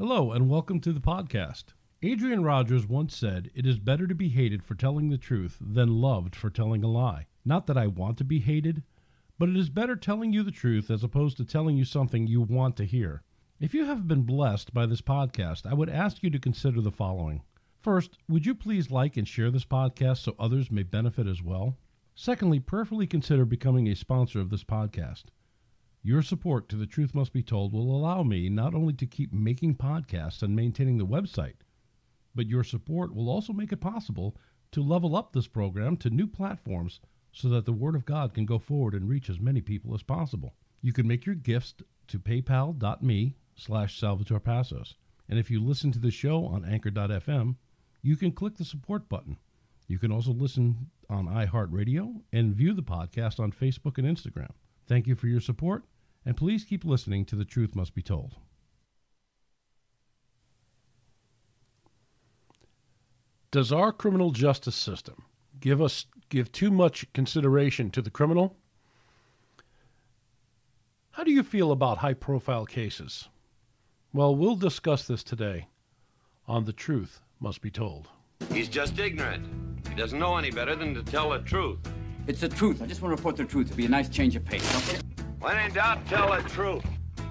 Hello, and welcome to the podcast. Adrian Rogers once said, It is better to be hated for telling the truth than loved for telling a lie. Not that I want to be hated, but it is better telling you the truth as opposed to telling you something you want to hear. If you have been blessed by this podcast, I would ask you to consider the following. First, would you please like and share this podcast so others may benefit as well? Secondly, prayerfully consider becoming a sponsor of this podcast. Your support to The Truth Must Be Told will allow me not only to keep making podcasts and maintaining the website, but your support will also make it possible to level up this program to new platforms so that the Word of God can go forward and reach as many people as possible. You can make your gifts to paypal.me slash Salvatore Passos. And if you listen to the show on anchor.fm, you can click the support button. You can also listen on iHeartRadio and view the podcast on Facebook and Instagram. Thank you for your support, and please keep listening to The Truth Must Be Told. Does our criminal justice system give us give too much consideration to the criminal? How do you feel about high profile cases? Well, we'll discuss this today on The Truth Must Be Told. He's just ignorant. He doesn't know any better than to tell the truth. It's the truth. I just want to report the truth. It'd be a nice change of pace. Okay? When in doubt, tell the truth.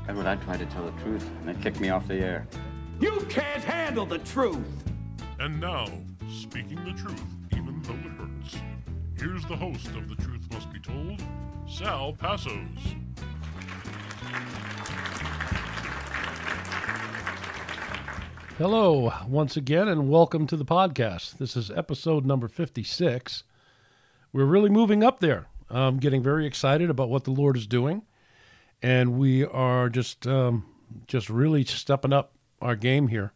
Edward, I tried to tell the truth, and they kicked me off the air. You can't handle the truth. And now, speaking the truth, even though it hurts. Here's the host of The Truth Must Be Told, Sal Passos. Hello, once again, and welcome to the podcast. This is episode number 56. We're really moving up there. Getting very excited about what the Lord is doing, and we are just um, just really stepping up our game here.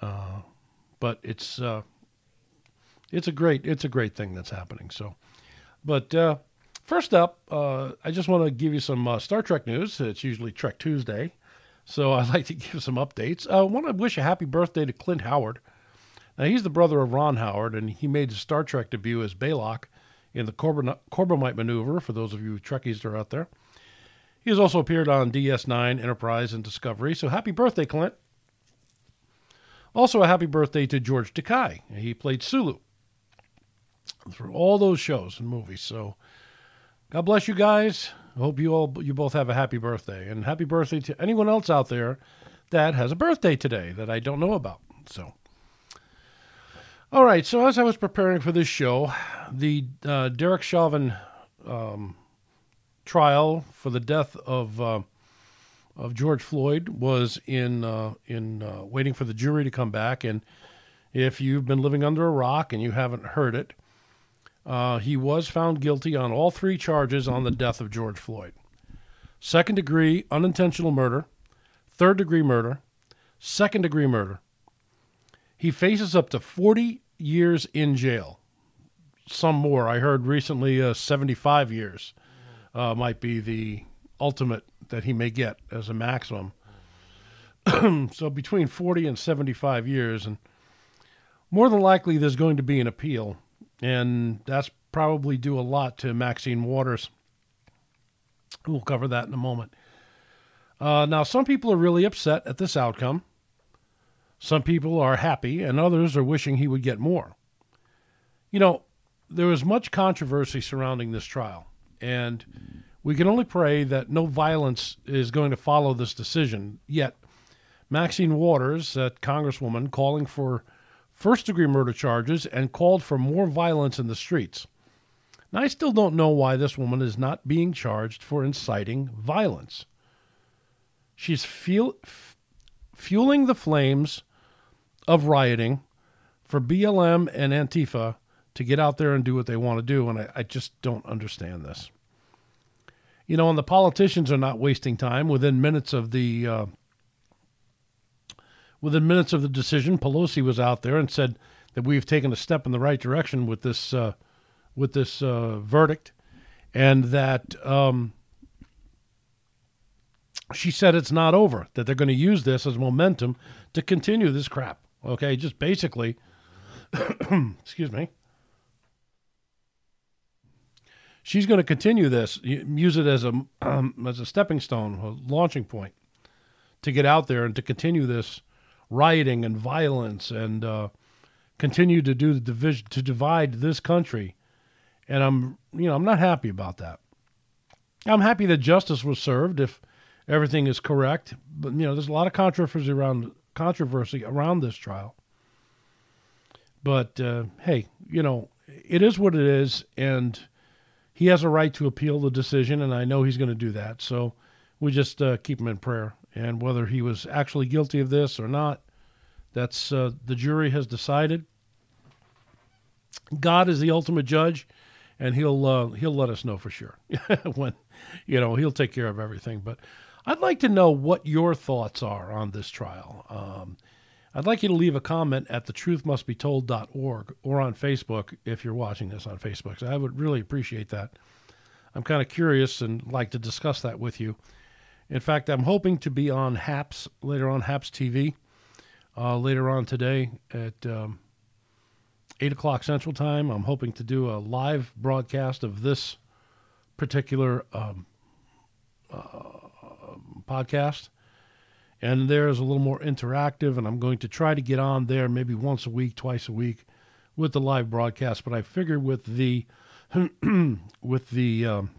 Uh, but it's uh, it's a great it's a great thing that's happening. So, but uh, first up, uh, I just want to give you some uh, Star Trek news. It's usually Trek Tuesday, so I'd like to give some updates. I want to wish a happy birthday to Clint Howard. Now he's the brother of Ron Howard, and he made his Star Trek debut as Balok in the Corbomite maneuver. For those of you Trekkies that are out there, he has also appeared on DS9, Enterprise, and Discovery. So happy birthday, Clint! Also, a happy birthday to George Takei. He played Sulu through all those shows and movies. So, God bless you guys. I hope you all you both have a happy birthday, and happy birthday to anyone else out there that has a birthday today that I don't know about. So, all right. So, as I was preparing for this show, the uh, Derek Chauvin um, trial for the death of uh, of George Floyd was in uh, in uh, waiting for the jury to come back. And if you've been living under a rock and you haven't heard it, uh, he was found guilty on all three charges on the death of George Floyd: second degree unintentional murder, third degree murder, second degree murder. He faces up to 40 years in jail. Some more. I heard recently uh, 75 years uh, might be the ultimate that he may get as a maximum. so between 40 and 75 years, and more than likely there's going to be an appeal, and that's probably due a lot to Maxine Waters. We'll cover that in a moment. Uh, now, some people are really upset at this outcome. Some people are happy, and others are wishing he would get more. You know, there was much controversy surrounding this trial, and we can only pray that no violence is going to follow this decision. Yet, Maxine Waters, a congresswoman, calling for first degree murder charges and called for more violence in the streets. Now, I still don't know why this woman is not being charged for inciting violence. She's fuel, f- fueling the flames of rioting for BLM and Antifa to get out there and do what they want to do, and I, I just don't understand this you know, and the politicians are not wasting time. Within minutes of the uh, within minutes of the decision, Pelosi was out there and said that we've taken a step in the right direction with this uh, with this uh, verdict, and that um, she said it's not over. That they're going to use this as momentum to continue this crap. Okay, just basically, excuse me she's going to continue this, use it as a um, as a stepping stone, a launching point to get out there and to continue this rioting and violence and uh, continue to do the division to divide this country. And I'm, you know, I'm not happy about that. I'm happy that justice was served if everything is correct, but you know, there's a lot of controversy around controversy around this trial. But uh, hey, you know, it is what it is, and he has a right to appeal the decision, and I know he's going to do that. So we just uh, keep him in prayer. And whether he was actually guilty of this or not, that's uh, the jury has decided. God is the ultimate judge, and he'll uh, he'll let us know for sure when you know he'll take care of everything. But I'd like to know what your thoughts are on this trial. Um, I'd like you to leave a comment at thetruthmustbetold.org or on Facebook if you're watching this on Facebook. So I would really appreciate that. I'm kind of curious and like to discuss that with you. In fact, I'm hoping to be on HAPS later on, HAPS TV, uh, later on today at um, 8 o'clock Central Time. I'm hoping to do a live broadcast of this particular um, podcast. And there is a little more interactive, and I'm going to try to get on there maybe once a week, twice a week with the live broadcast. But I figure with the with the um,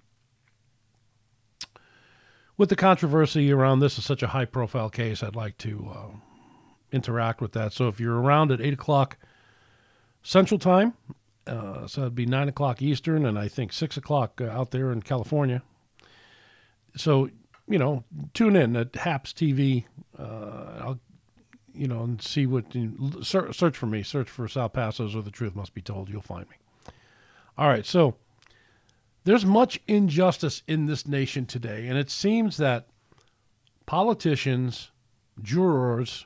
with the controversy around this is such a high profile case, I'd like to uh, interact with that. So if you're around at 8 o'clock Central Time, uh, so it'd be 9 o'clock Eastern, and I think 6 o'clock uh, out there in California. So, you know, tune in at HAPS TV. Uh, I'll, you know, and see what, search, search for me, search for Sal Passos or The Truth Must Be Told. You'll find me. All right, so there's much injustice in this nation today, and it seems that politicians, jurors,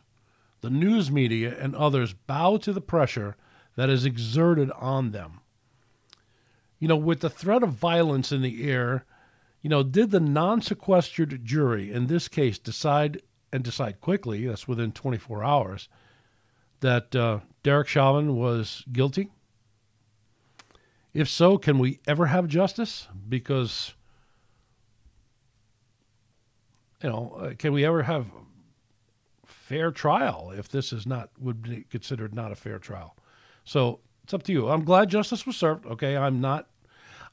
the news media, and others bow to the pressure that is exerted on them. You know, with the threat of violence in the air, you know, did the non sequestered jury in this case decide and decide quickly, that's within 24 hours, that uh, Derek Chauvin was guilty? If so, can we ever have justice? Because, you know, uh, can we ever have fair trial if this is not would be considered not a fair trial? So it's up to you. I'm glad justice was served. Okay, I'm not.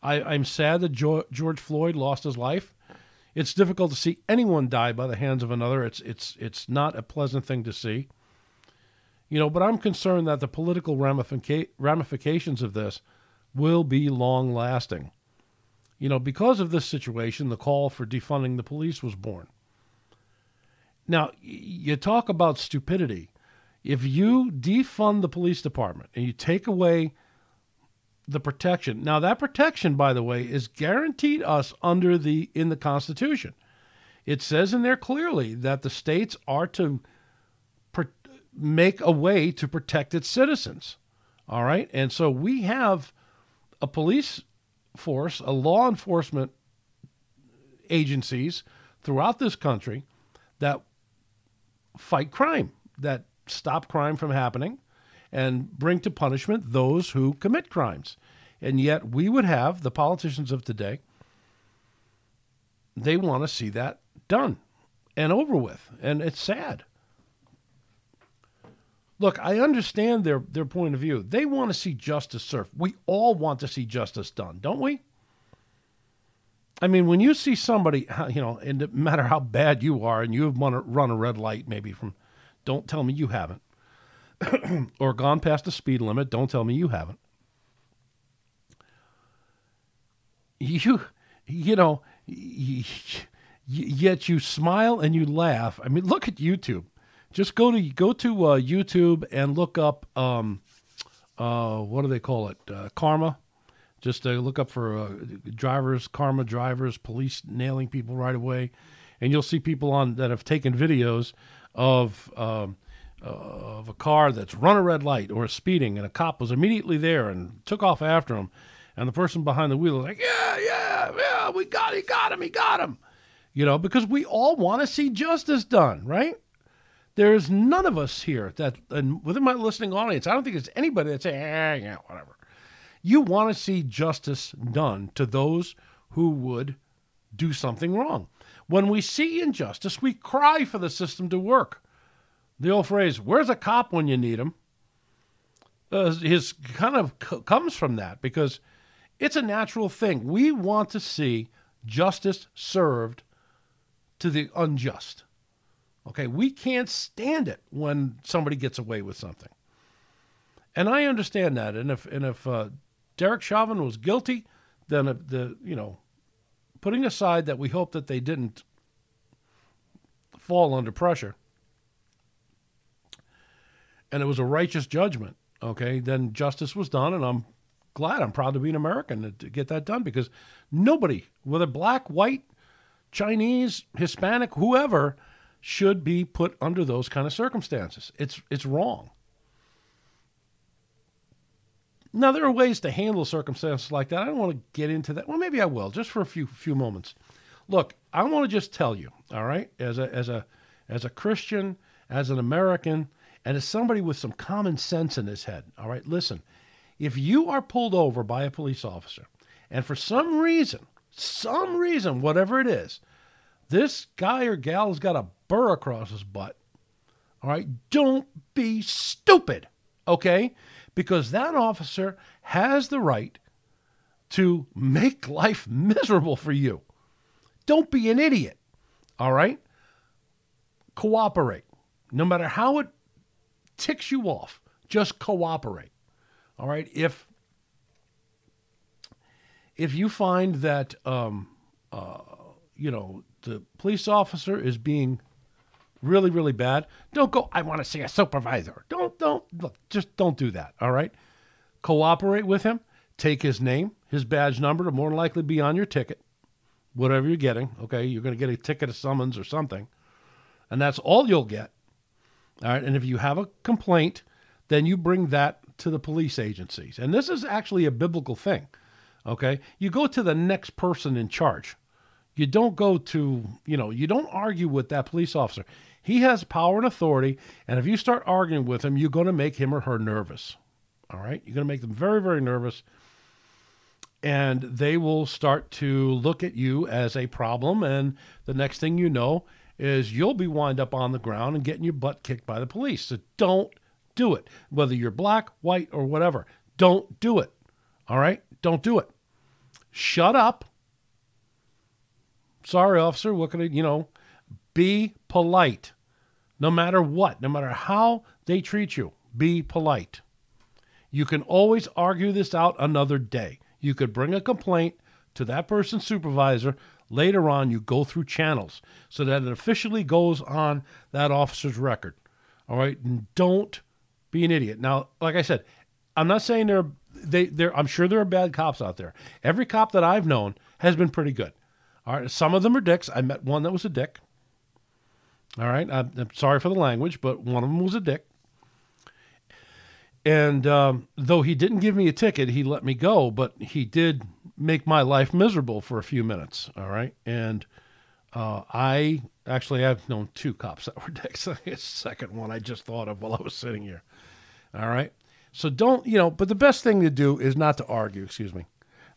I, I'm sad that jo- George Floyd lost his life. It's difficult to see anyone die by the hands of another. It's it's it's not a pleasant thing to see. You know, but I'm concerned that the political ramifica- ramifications of this will be long lasting. You know, because of this situation, the call for defunding the police was born. Now, you talk about stupidity. If you defund the police department and you take away the protection, now that protection, by the way, is guaranteed us under the in the Constitution. It says in there clearly that the states are to make a way to protect its citizens. All right, and so we have a police force, a law enforcement agencies throughout this country that fight crime, that stop crime from happening and bring to punishment those who commit crimes. And yet we would have the politicians of today, they want to see that done and over with. And it's sad. Look, I understand their their point of view. They want to see justice served. We all want to see justice done, don't we? I mean, when you see somebody, you know, and no matter how bad you are, and you've run a red light, maybe from, don't tell me you haven't, or gone past the speed limit, don't tell me you haven't. You, you know, yet you smile and you laugh. I mean, look at YouTube just go to go to uh, YouTube and look up um, uh, what do they call it? Uh, karma. Just uh, look up for uh, drivers, karma drivers, police nailing people right away, and you'll see people on that have taken videos of um, of a car that's run a red light or speeding, and a cop was immediately there and took off after him, and the person behind the wheel is like, "Yeah, yeah, yeah, we got, him, he got him, he got him," you know, because we all want to see justice done, right? There's none of us here that, and within my listening audience, I don't think there's anybody that say, eh, yeah, whatever. You want to see justice done to those who would do something wrong. When we see injustice, we cry for the system to work. The old phrase, where's a cop when you need him? Uh, his kind of c- comes from that because it's a natural thing. We want to see justice served to the unjust. Okay, we can't stand it when somebody gets away with something. And I understand that. And if and if uh, Derek Chauvin was guilty, then uh, the you know, putting aside that we hope that they didn't fall under pressure, and it was a righteous judgment. Okay, then justice was done, and I'm glad. I'm proud to be an American to, to get that done because nobody, whether black, white, Chinese, Hispanic, whoever, should be put under those kind of circumstances. It's it's wrong. Now there are ways to handle circumstances like that. I don't want to get into that. Well, maybe I will, just for a few few moments. Look, I want to just tell you, all right, as a as a as a Christian, as an American, and as somebody with some common sense in his head, all right, listen. If you are pulled over by a police officer, and for some reason, some reason, whatever it is, this guy or gal has got a burr across his butt, all right, don't be stupid, okay? Because that officer has the right to make life miserable for you. Don't be an idiot, all right? Cooperate. No matter how it ticks you off, just cooperate. All right. If if you find that um, uh, you know the police officer is being really really bad, don't go. I want to see a supervisor. Don't don't look. Just don't do that. All right. Cooperate with him. Take his name, his badge number to more likely be on your ticket, whatever you're getting. Okay, you're going to get a ticket, a summons, or something, and that's all you'll get. All right. And if you have a complaint, then you bring that to the police agencies. And this is actually a biblical thing. Okay. You go to the next person in charge. You don't go to, you know, you don't argue with that police officer. He has power and authority. And if you start arguing with him, you're going to make him or her nervous. All right. You're going to make them very, very nervous. And they will start to look at you as a problem. And the next thing you know is you'll be wind up on the ground and getting your butt kicked by the police. So don't do it. Whether you're black, white, or whatever, don't do it. All right? Don't do it. Shut up. Sorry, officer. What can I, you know, be polite. No matter what, no matter how they treat you, be polite. You can always argue this out another day. You could bring a complaint to that person's supervisor. Later on, you go through channels so that it officially goes on that officer's record. All right? And don't be an idiot. Now, like I said, I'm not saying there they there I'm sure there are bad cops out there. Every cop that I've known has been pretty good. All right, some of them are dicks. I met one that was a dick. All right, I'm, I'm sorry for the language, but one of them was a dick. And um, though he didn't give me a ticket, he let me go, but he did make my life miserable for a few minutes. All right, and uh, I actually I've known two cops that were dicks. the second one I just thought of while I was sitting here. All right. So don't, you know, but the best thing to do is not to argue, excuse me,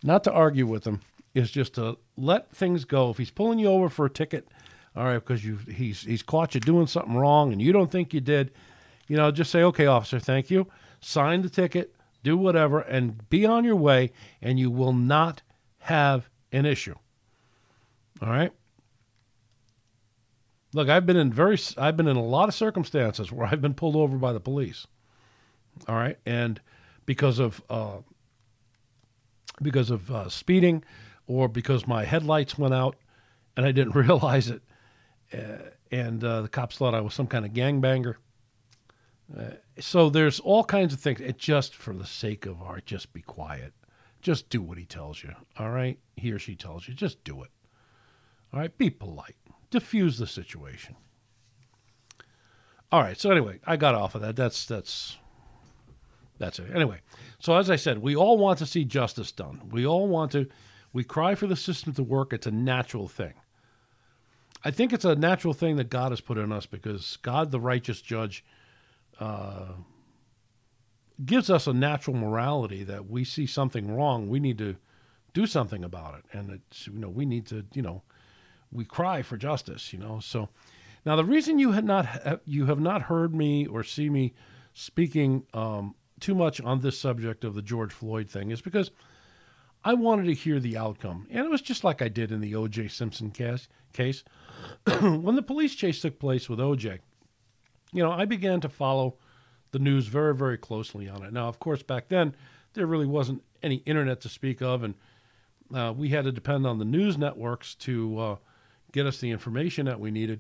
not to argue with him, is just to let things go. If he's pulling you over for a ticket, all right, because you he's he's caught you doing something wrong and you don't think you did, you know, just say, okay, officer, thank you. Sign the ticket, do whatever, and be on your way, and you will not have an issue. All right. Look, I've been in very, I've been in a lot of circumstances where I've been pulled over by the police. All right, and because of uh, because of uh, speeding, or because my headlights went out and I didn't realize it, uh, and uh, the cops thought I was some kind of gangbanger. Uh, so there's all kinds of things. It just for the sake of art, just be quiet. Just do what he tells you. All right, he or she tells you, just do it. All right, be polite. Diffuse the situation. All right. So anyway, I got off of that. That's that's that's it. Anyway, so as I said, we all want to see justice done. We all want to, we cry for the system to work. It's a natural thing. I think it's a natural thing that God has put in us because God, the righteous judge, uh, gives us a natural morality that we see something wrong, we need to do something about it, and it's you know we need to you know we cry for justice, you know. So now the reason you had not you have not heard me or see me speaking um, too much on this subject of the George Floyd thing is because I wanted to hear the outcome, and it was just like I did in the O.J. Simpson case. Case when the police chase took place with O.J. You know, I began to follow the news very, very closely on it. Now, of course, back then there really wasn't any internet to speak of, and uh, we had to depend on the news networks to uh, get us the information that we needed.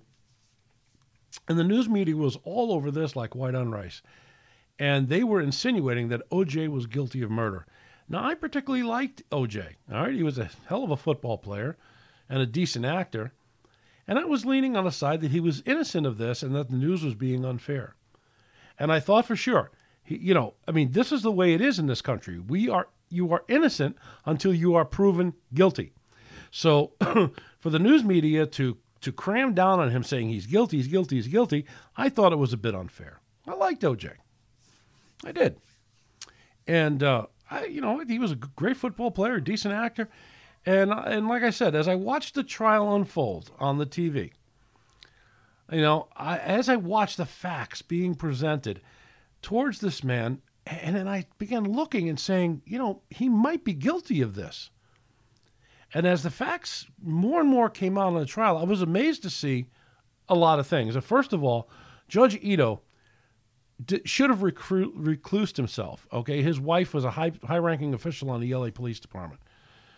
And the news media was all over this like white on rice. And they were insinuating that OJ was guilty of murder. Now, I particularly liked OJ. All right. He was a hell of a football player and a decent actor. And I was leaning on the side that he was innocent of this and that the news was being unfair. And I thought for sure, he, you know, I mean, this is the way it is in this country. We are, you are innocent until you are proven guilty. So for the news media to to cram down on him saying he's guilty, he's guilty, he's guilty, I thought it was a bit unfair. I liked OJ. I did. And uh, I, you know, he was a great football player, decent actor, and and like I said, as I watched the trial unfold on the TV, you know, I, as I watched the facts being presented towards this man, and then I began looking and saying, you know, he might be guilty of this. And as the facts more and more came out on the trial, I was amazed to see a lot of things. First of all, Judge Ito should have recru- reclused himself. Okay, his wife was a high high ranking official on the LA Police Department,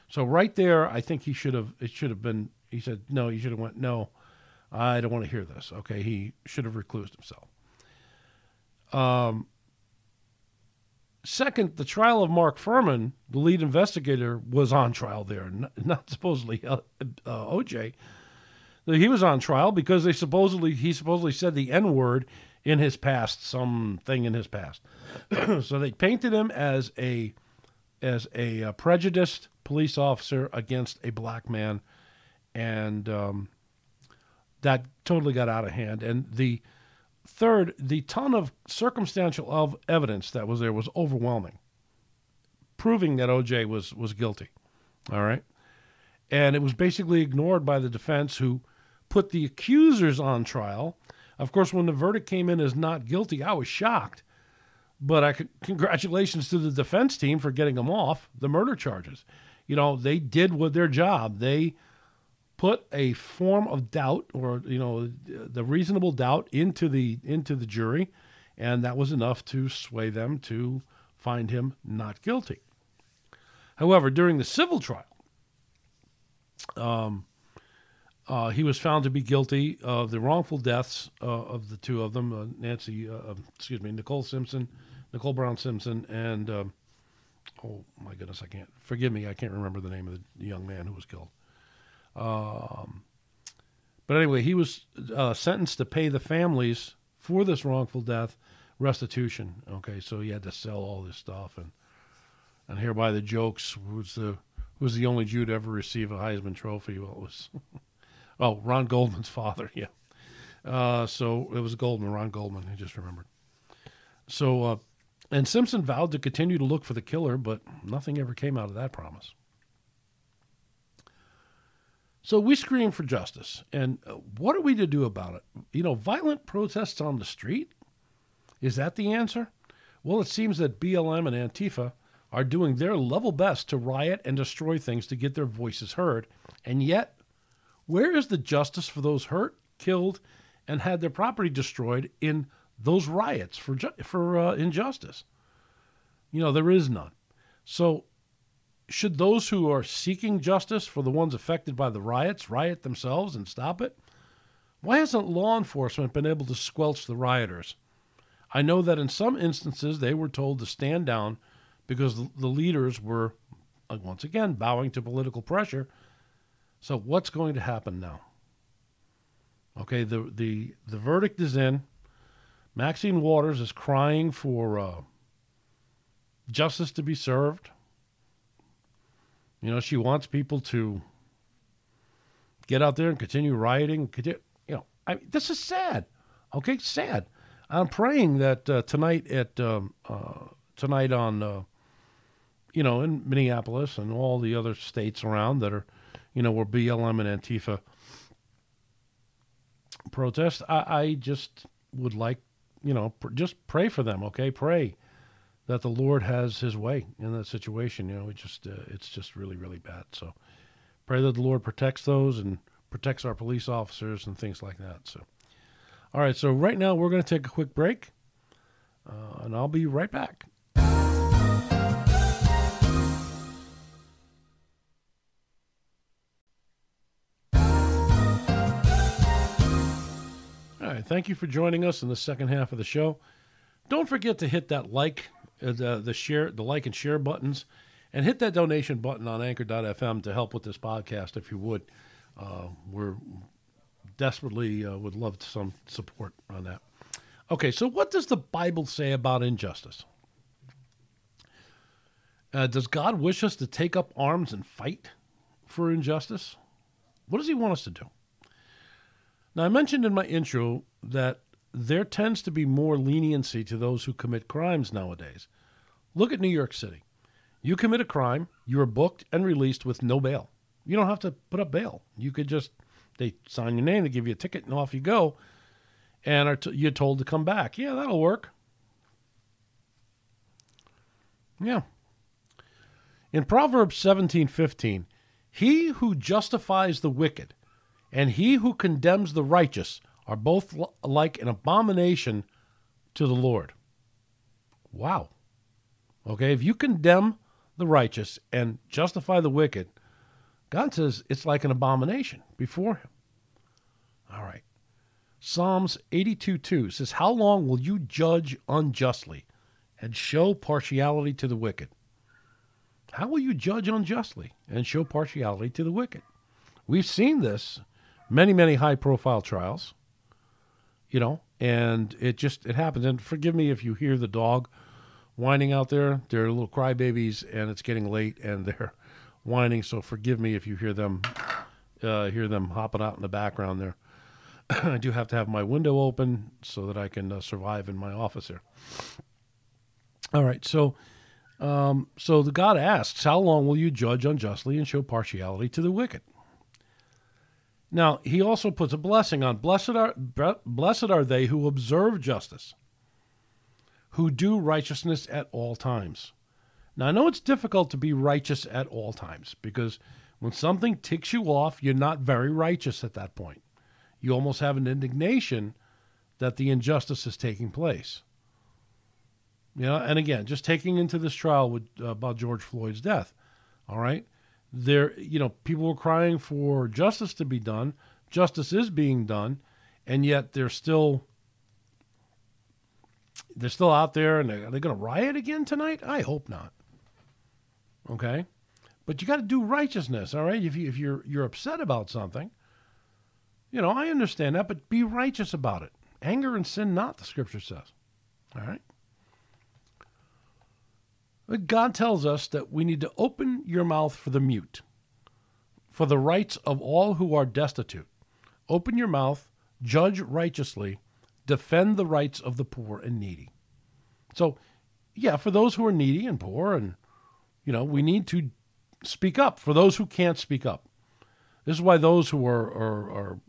so right there, I think he should have it should have been. He said no. He should have went no. I don't want to hear this. Okay, he should have reclused himself. Um, Second, the trial of Mark Fuhrman, the lead investigator, was on trial there, not, not supposedly uh, uh, OJ. He was on trial because they supposedly he supposedly said the N word in his past, something in his past. so they painted him as a as a, a, uh, prejudiced police officer against a black man, and um, that totally got out of hand. And the Third, the ton of circumstantial of evidence that was there was overwhelming, proving that OJ was was guilty. All right, and it was basically ignored by the defense, who put the accusers on trial. Of course, when the verdict came in as not guilty, I was shocked. But I congratulations to the defense team for getting them off the murder charges. You know, they did with their job. They put a form of doubt or you know the reasonable doubt into the into the jury and that was enough to sway them to find him not guilty however during the civil trial um, uh, he was found to be guilty of the wrongful deaths uh, of the two of them uh, nancy uh, um, excuse me nicole simpson nicole brown simpson and um, oh my goodness i can't forgive me i can't remember the name of the young man who was killed um, but anyway, he was uh, sentenced to pay the families for this wrongful death restitution. Okay, so he had to sell all this stuff, and and hereby the jokes was the was the only Jew to ever receive a Heisman Trophy. Well, it was oh Ron Goldman's father, yeah. Uh, so it was Goldman, Ron Goldman. I just remembered. So, uh, and Simpson vowed to continue to look for the killer, but nothing ever came out of that promise. So we scream for justice. And uh, what are we to do about it? You know, violent protests on the street? Is that the answer? Well, it seems that BLM and Antifa are doing their level best to riot and destroy things to get their voices heard. And yet, where is the justice for those hurt, killed, and had their property destroyed in those riots for ju- for uh, injustice? You know, there is none. So should those who are seeking justice for the ones affected by the riots riot themselves and stop it? Why hasn't law enforcement been able to squelch the rioters? I know that in some instances they were told to stand down because the leaders were, uh, once again, bowing to political pressure. So, what's going to happen now? Okay, the, the, the verdict is in. Maxine Waters is crying for uh, justice to be served. You know, she wants people to get out there and continue rioting. Continue, you know, I this is sad. Okay, sad. I'm praying that uh, tonight at um, uh, tonight on uh, you know in Minneapolis and all the other states around that are you know where BLM and Antifa protest. I, I just would like, you know, pr- just pray for them. Okay, pray that the Lord has His way in that situation. You know, it just uh, it's just really really bad. So pray that the Lord protects those and protects our police officers and things like that. So, all right. So right now we're going to take a quick break, uh, and I'll be right back. Thank you for joining us in the second half of the show. Don't forget to hit that like, uh, the, the share, the like and share buttons, and hit that donation button on Anchor.fm to help with this podcast, if you would. Uh, we're desperately uh, would love some support on that. Okay, so what does the Bible say about injustice? Uh, does God wish us to take up arms and fight for injustice? What does He want us to do? Now, I mentioned in my intro that there tends to be more leniency to those who commit crimes nowadays. Look at New York City. You commit a crime, you are booked and released with no bail. You don't have to put up bail. You could just, they sign your name, they give you a ticket, and off you go. And t- you're told to come back. Yeah, that'll work. Yeah. In Proverbs 17:15, he who justifies the wicked and he who condemns the righteous are both like an abomination to the Lord. Wow. Okay, if you condemn the righteous and justify the wicked, God says it's like an abomination before him. All right. Psalms 82 2 says, How long will you judge unjustly and show partiality to the wicked? How will you judge unjustly and show partiality to the wicked? We've seen this many, many high profile trials, you know, and it just it happens. And forgive me if you hear the dog whining out there. They're little crybabies, and it's getting late, and they're whining. So forgive me if you hear them uh, hear them hopping out in the background there. I do have to have my window open so that I can uh, survive in my office here. All right, so um, so the God asks, "How long will you judge unjustly and show partiality to the wicked?" Now he also puts a blessing on blessed are blessed are they who observe justice, who do righteousness at all times. Now I know it's difficult to be righteous at all times because when something ticks you off, you're not very righteous at that point. You almost have an indignation that the injustice is taking place. You know, and again, just taking into this trial with, uh, about George Floyd's death. All right, there, you know, people were crying for justice to be done. Justice is being done, and yet they're still they're still out there, and are they going to riot again tonight? I hope not. Okay, but you got to do righteousness. All right, if you if you're you're upset about something, you know, I understand that, but be righteous about it. Anger and sin not, the scripture says. All right. God tells us that we need to open your mouth for the mute, for the rights of all who are destitute. Open your mouth, judge righteously, defend the rights of the poor and needy. So, yeah, for those who are needy and poor, and, you know, we need to speak up for those who can't speak up. This is why those who are, are, are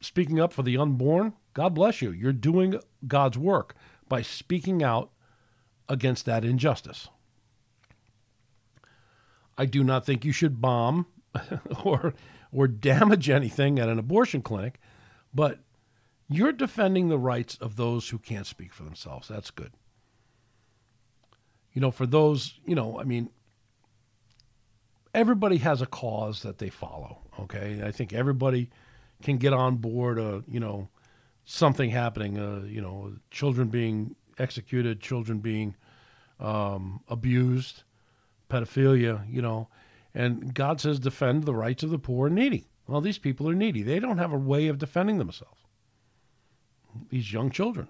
speaking up for the unborn, God bless you. You're doing God's work by speaking out against that injustice. I do not think you should bomb or or damage anything at an abortion clinic, but you're defending the rights of those who can't speak for themselves. That's good. You know, for those, you know, I mean, everybody has a cause that they follow. Okay, I think everybody can get on board. A you know, something happening. Uh, you know, children being executed, children being um, abused, pedophilia. You know, and God says defend the rights of the poor and needy. Well, these people are needy. They don't have a way of defending themselves. These young children.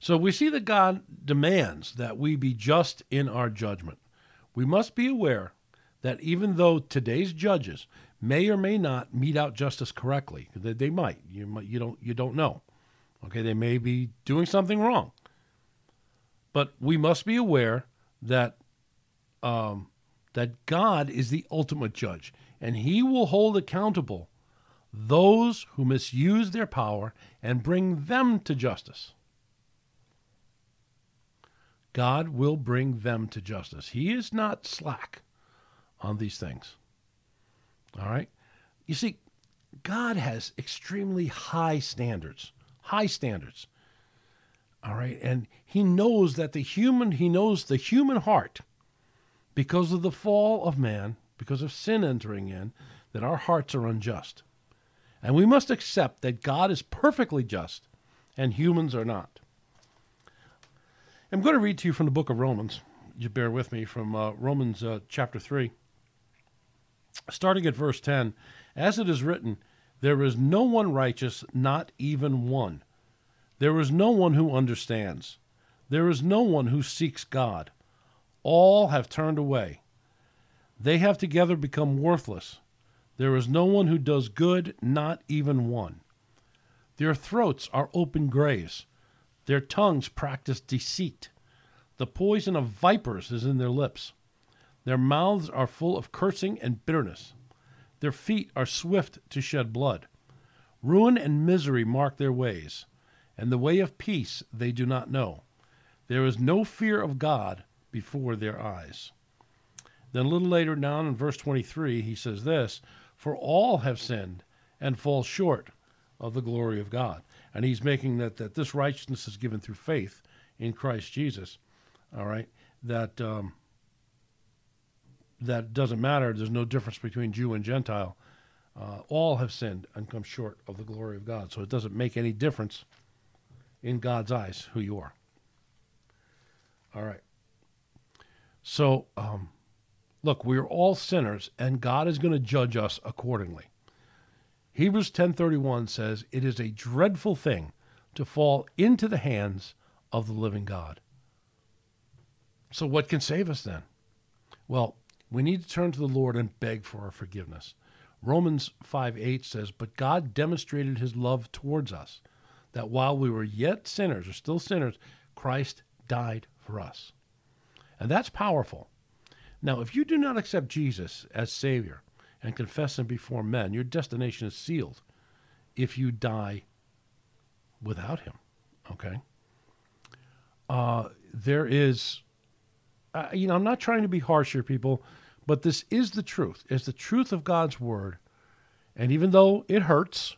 So we see that God demands that we be just in our judgment. We must be aware that even though today's judges may or may not mete out justice correctly, they, they might. You might, you don't you don't know. Okay, they may be doing something wrong. But we must be aware that um, that God is the ultimate judge, and He will hold accountable those who misuse their power and bring them to justice. God will bring them to justice. He is not slack on these things. All right? You see, God has extremely high standards, high standards. All right? And he knows that the human, he knows the human heart because of the fall of man, because of sin entering in, that our hearts are unjust. And we must accept that God is perfectly just and humans are not. I'm going to read to you from the book of Romans. You bear with me from uh, Romans uh, chapter 3. Starting at verse 10 As it is written, there is no one righteous, not even one. There is no one who understands. There is no one who seeks God. All have turned away. They have together become worthless. There is no one who does good, not even one. Their throats are open graves. Their tongues practice deceit. The poison of vipers is in their lips. Their mouths are full of cursing and bitterness. Their feet are swift to shed blood. Ruin and misery mark their ways, and the way of peace they do not know. There is no fear of God before their eyes. Then a little later down in verse 23, he says this For all have sinned and fall short of the glory of God. And he's making that, that this righteousness is given through faith in Christ Jesus. All right. That um, that doesn't matter. There's no difference between Jew and Gentile. Uh, all have sinned and come short of the glory of God. So it doesn't make any difference in God's eyes who you are. All right. So, um, look, we're all sinners, and God is going to judge us accordingly. Hebrews 10:31 says, "It is a dreadful thing to fall into the hands of the living God." So, what can save us then? Well, we need to turn to the Lord and beg for our forgiveness. Romans 5 8 says, But God demonstrated his love towards us, that while we were yet sinners, or still sinners, Christ died for us. And that's powerful. Now, if you do not accept Jesus as Savior and confess him before men, your destination is sealed if you die without him. Okay? Uh, there is, uh, you know, I'm not trying to be harsh here, people. But this is the truth. It's the truth of God's word. And even though it hurts,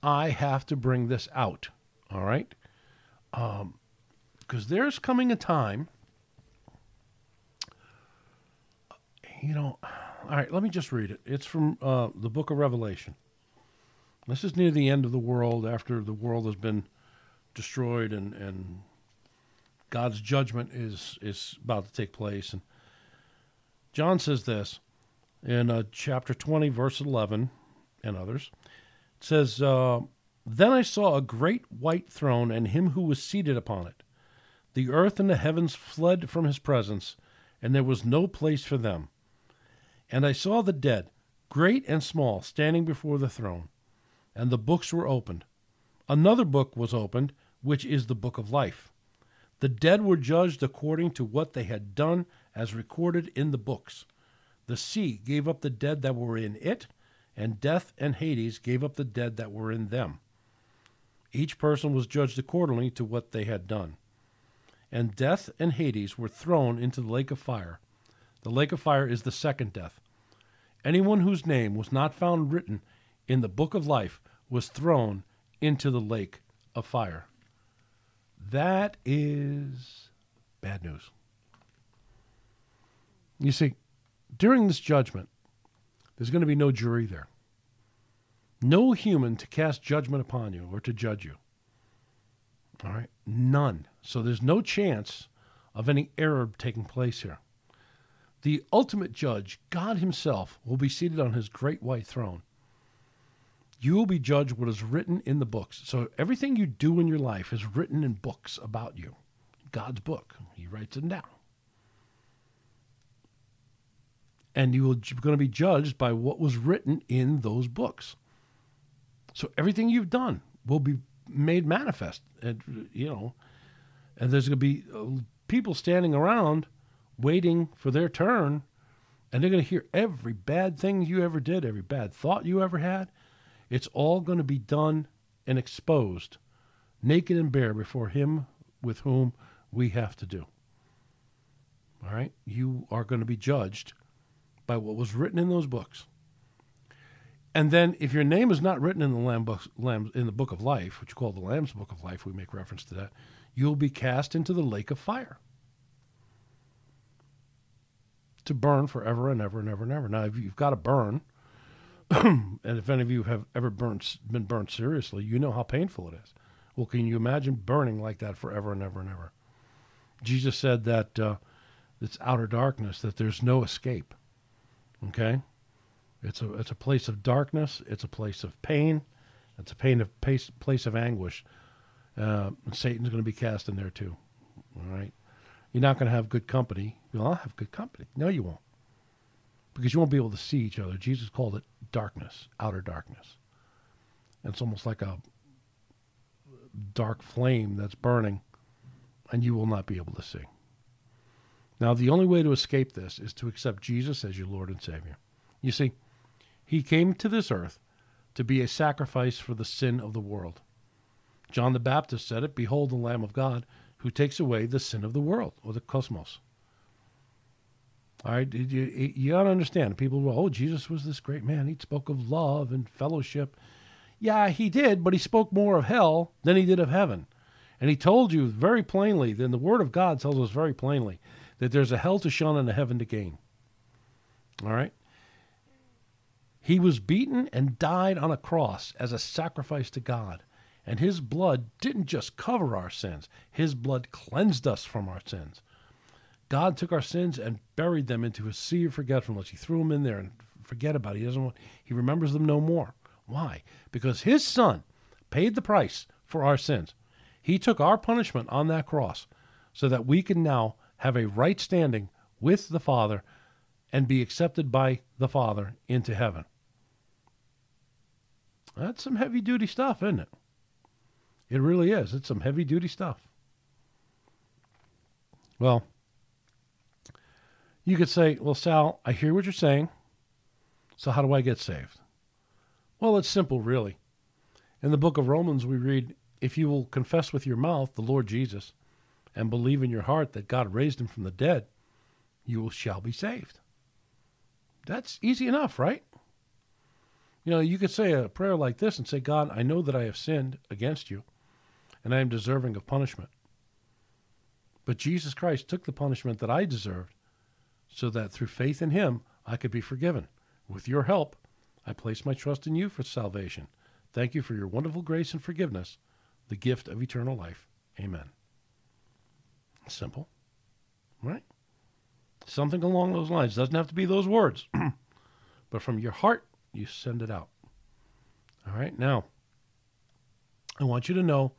I have to bring this out. All right? Because um, there's coming a time, you know, all right, let me just read it. It's from uh, the book of Revelation. This is near the end of the world after the world has been destroyed and, and God's judgment is, is about to take place. And John says this in uh, chapter 20, verse 11, and others. It says, uh, Then I saw a great white throne and him who was seated upon it. The earth and the heavens fled from his presence, and there was no place for them. And I saw the dead, great and small, standing before the throne, and the books were opened. Another book was opened, which is the book of life. The dead were judged according to what they had done as recorded in the books. The sea gave up the dead that were in it, and death and Hades gave up the dead that were in them. Each person was judged accordingly to what they had done. And death and Hades were thrown into the lake of fire. The lake of fire is the second death. Anyone whose name was not found written in the book of life was thrown into the lake of fire. That is bad news. You see, during this judgment, there's going to be no jury there. No human to cast judgment upon you or to judge you. All right? None. So there's no chance of any error taking place here. The ultimate judge, God Himself, will be seated on His great white throne. You will be judged what is written in the books. So everything you do in your life is written in books about you. God's book. He writes them down. And you are going to be judged by what was written in those books. So everything you've done will be made manifest, and you know, and there's going to be uh, people standing around waiting for their turn, and they're going to hear every bad thing you ever did, every bad thought you ever had, It's all going to be done and exposed, naked and bare before Him with whom we have to do. All right? You are going to be judged by what was written in those books. And then, if your name is not written in the Lamb book, Lamb, in the book of life, which you call the Lamb's book of life, we make reference to that, you'll be cast into the lake of fire to burn forever and ever and ever and ever. Now, if you've got to burn, and if any of you have ever burned, been burned seriously, you know how painful it is. Well, can you imagine burning like that forever and ever and ever? Jesus said that uh, it's outer darkness, that there's no escape. Okay? It's a, it's a place of darkness, it's a place of pain, it's a pain of place, place of anguish. Uh, Satan's going to be cast in there too. All right? You're not going to have good company. Well, I'll have good company. No, you won't. Because you won't be able to see each other. Jesus called it darkness, outer darkness. And it's almost like a dark flame that's burning, and you will not be able to see. Now, the only way to escape this is to accept Jesus as your Lord and Savior. You see, He came to this earth to be a sacrifice for the sin of the world. John the Baptist said it Behold, the Lamb of God who takes away the sin of the world or the cosmos. All right, you, you got to understand. People, well, oh, Jesus was this great man. He spoke of love and fellowship. Yeah, he did, but he spoke more of hell than he did of heaven. And he told you very plainly, then the Word of God tells us very plainly that there's a hell to shun and a heaven to gain. All right? He was beaten and died on a cross as a sacrifice to God. And his blood didn't just cover our sins, his blood cleansed us from our sins. God took our sins and buried them into a sea of forgetfulness. He threw them in there and forget about it. He doesn't want, he remembers them no more. Why? Because his son paid the price for our sins. He took our punishment on that cross so that we can now have a right standing with the Father and be accepted by the Father into heaven. That's some heavy duty stuff, isn't it? It really is. It's some heavy duty stuff. Well, you could say, Well, Sal, I hear what you're saying. So how do I get saved? Well, it's simple, really. In the book of Romans, we read, If you will confess with your mouth the Lord Jesus and believe in your heart that God raised him from the dead, you shall be saved. That's easy enough, right? You know, you could say a prayer like this and say, God, I know that I have sinned against you and I am deserving of punishment. But Jesus Christ took the punishment that I deserved so that through faith in him I could be forgiven. With your help, I place my trust in you for salvation. Thank you for your wonderful grace and forgiveness, the gift of eternal life. Amen. Simple, right? Something along those lines. Doesn't have to be those words, but from your heart, you send it out. All right. Now, I want you to know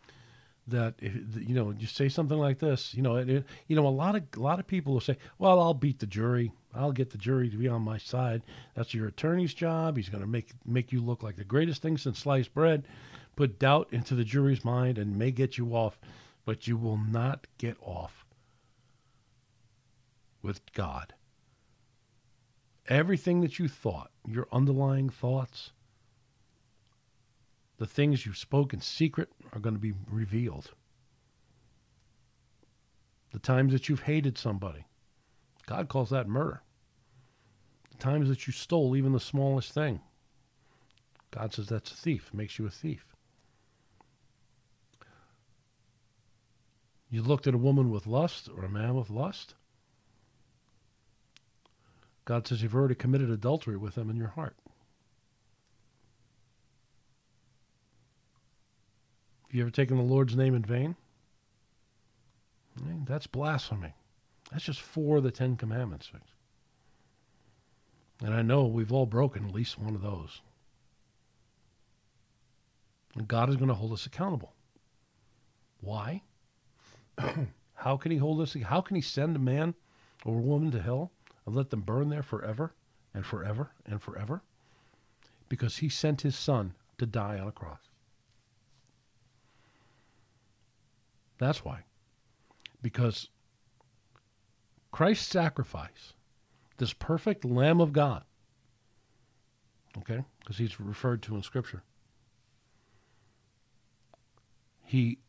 that if you know you say something like this, you know, it, it, you know, a lot of a lot of people will say, "Well, I'll beat the jury. I'll get the jury to be on my side. That's your attorney's job. He's going to make make you look like the greatest thing since sliced bread." Put doubt into the jury's mind and may get you off, but you will not get off with God. Everything that you thought, your underlying thoughts, the things you spoke in secret are going to be revealed. The times that you've hated somebody, God calls that murder. The times that you stole even the smallest thing, God says that's a thief, makes you a thief. You looked at a woman with lust or a man with lust. God says you've already committed adultery with them in your heart. Have you ever taken the Lord's name in vain? That's blasphemy. That's just four of the Ten Commandments. And I know we've all broken at least one of those. And God is going to hold us accountable. Why? how can He hold us? How can He send a man or a woman to hell and let them burn there forever and forever and forever? Because He sent His Son to die on a cross. That's why. Because Christ's sacrifice, this perfect Lamb of God, okay, because he's referred to in Scripture He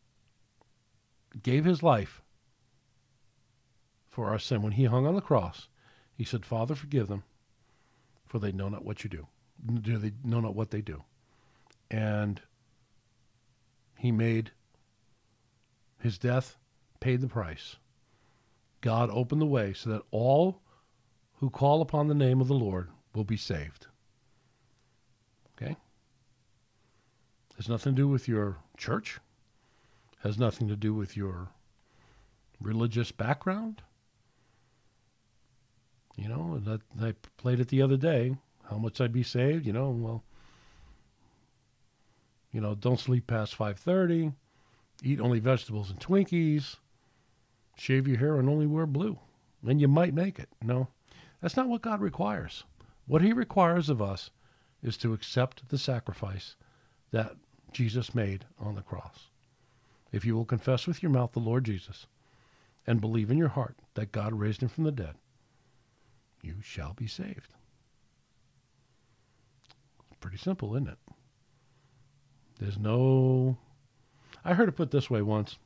gave his life for our sin. When he hung on the cross, he said, Father, forgive them, for they know not what you do. Do they know not what they do? And he made his death paid the price. God opened the way so that all who call upon the name of the Lord will be saved. Okay? Has nothing to do with your church. Has nothing to do with your religious background. You know, that I played it the other day. How much I'd be saved? You know, well, you know, don't sleep past five thirty. Eat only vegetables and Twinkies. Shave your hair and only wear blue, and you might make it. No, that's not what God requires. What He requires of us is to accept the sacrifice that Jesus made on the cross. If you will confess with your mouth the Lord Jesus and believe in your heart that God raised him from the dead, you shall be saved. Pretty simple, isn't it? There's no. I heard it put this way once.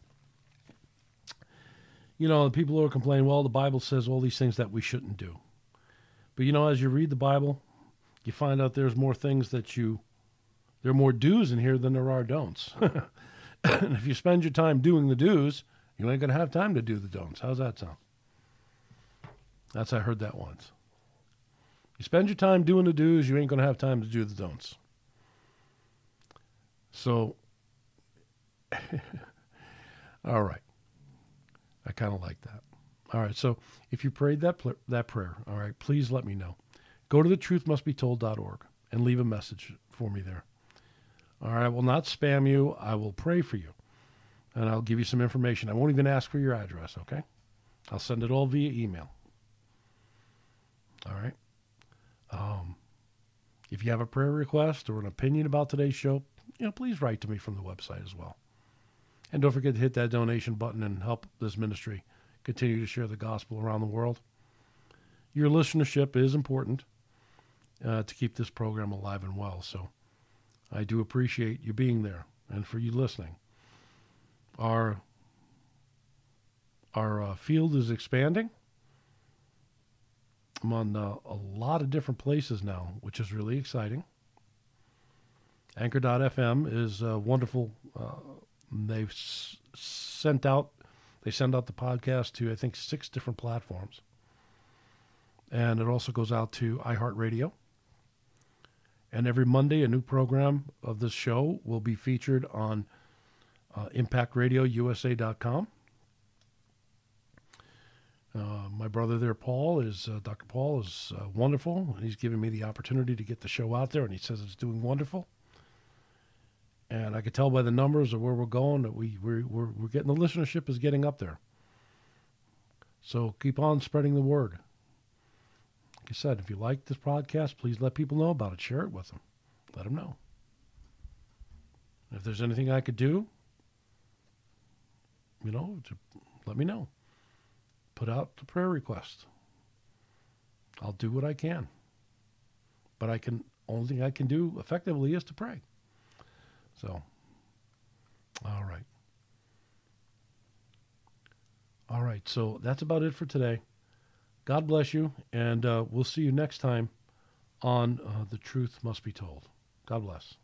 You know, people who are complaining, well, the Bible says all these things that we shouldn't do. But you know, as you read the Bible, you find out there's more things that you, there are more do's in here than there are don'ts. and if you spend your time doing the do's, you ain't going to have time to do the don'ts. How's that sound? That's, I heard that once. You spend your time doing the do's, you ain't to have time to do the don'ts. So, all right. I kind of like that. All right. So, if you prayed that pl- that prayer, all right, please let me know. Go to thetruthmustbetold.org and leave a message for me there. All right. I will not spam you. I will pray for you, and I'll give you some information. I won't even ask for your address. Okay. I'll send it all via email. All right. Um, if you have a prayer request or an opinion about today's show, you know, please write to me from the website as well. And don't forget to hit that donation button and help this ministry continue to share the gospel around the world. Your listenership is important uh, to keep this program alive and well. So I do appreciate you being there and for you listening. Our our uh, field is expanding. I'm on uh, a lot of different places now, which is really exciting. Anchor.fm is uh, wonderful. Uh, they've s- sent out, they send out the podcast to I think six different platforms, and it also goes out to iHeartRadio. And every Monday, a new program of this show will be featured on uh, ImpactRadioUSA.com. Uh, my brother there, Paul, is uh, Dr. Paul is uh, wonderful. He's given me the opportunity to get the show out there, and he says it's doing wonderful. And I could tell by the numbers of where we're going that we we're, we're, we're getting the listenership is getting up there. So keep on spreading the word. Like I said, if you like this podcast, please let people know about it. Share it with them. Let them know. If there's anything I could do, you know, let me know. Put out the prayer request. I'll do what I can. But I can only thing I can do effectively is to pray. So, all right. All right. So that's about it for today. God bless you, and uh, we'll see you next time on uh, The Truth Must Be Told. God bless.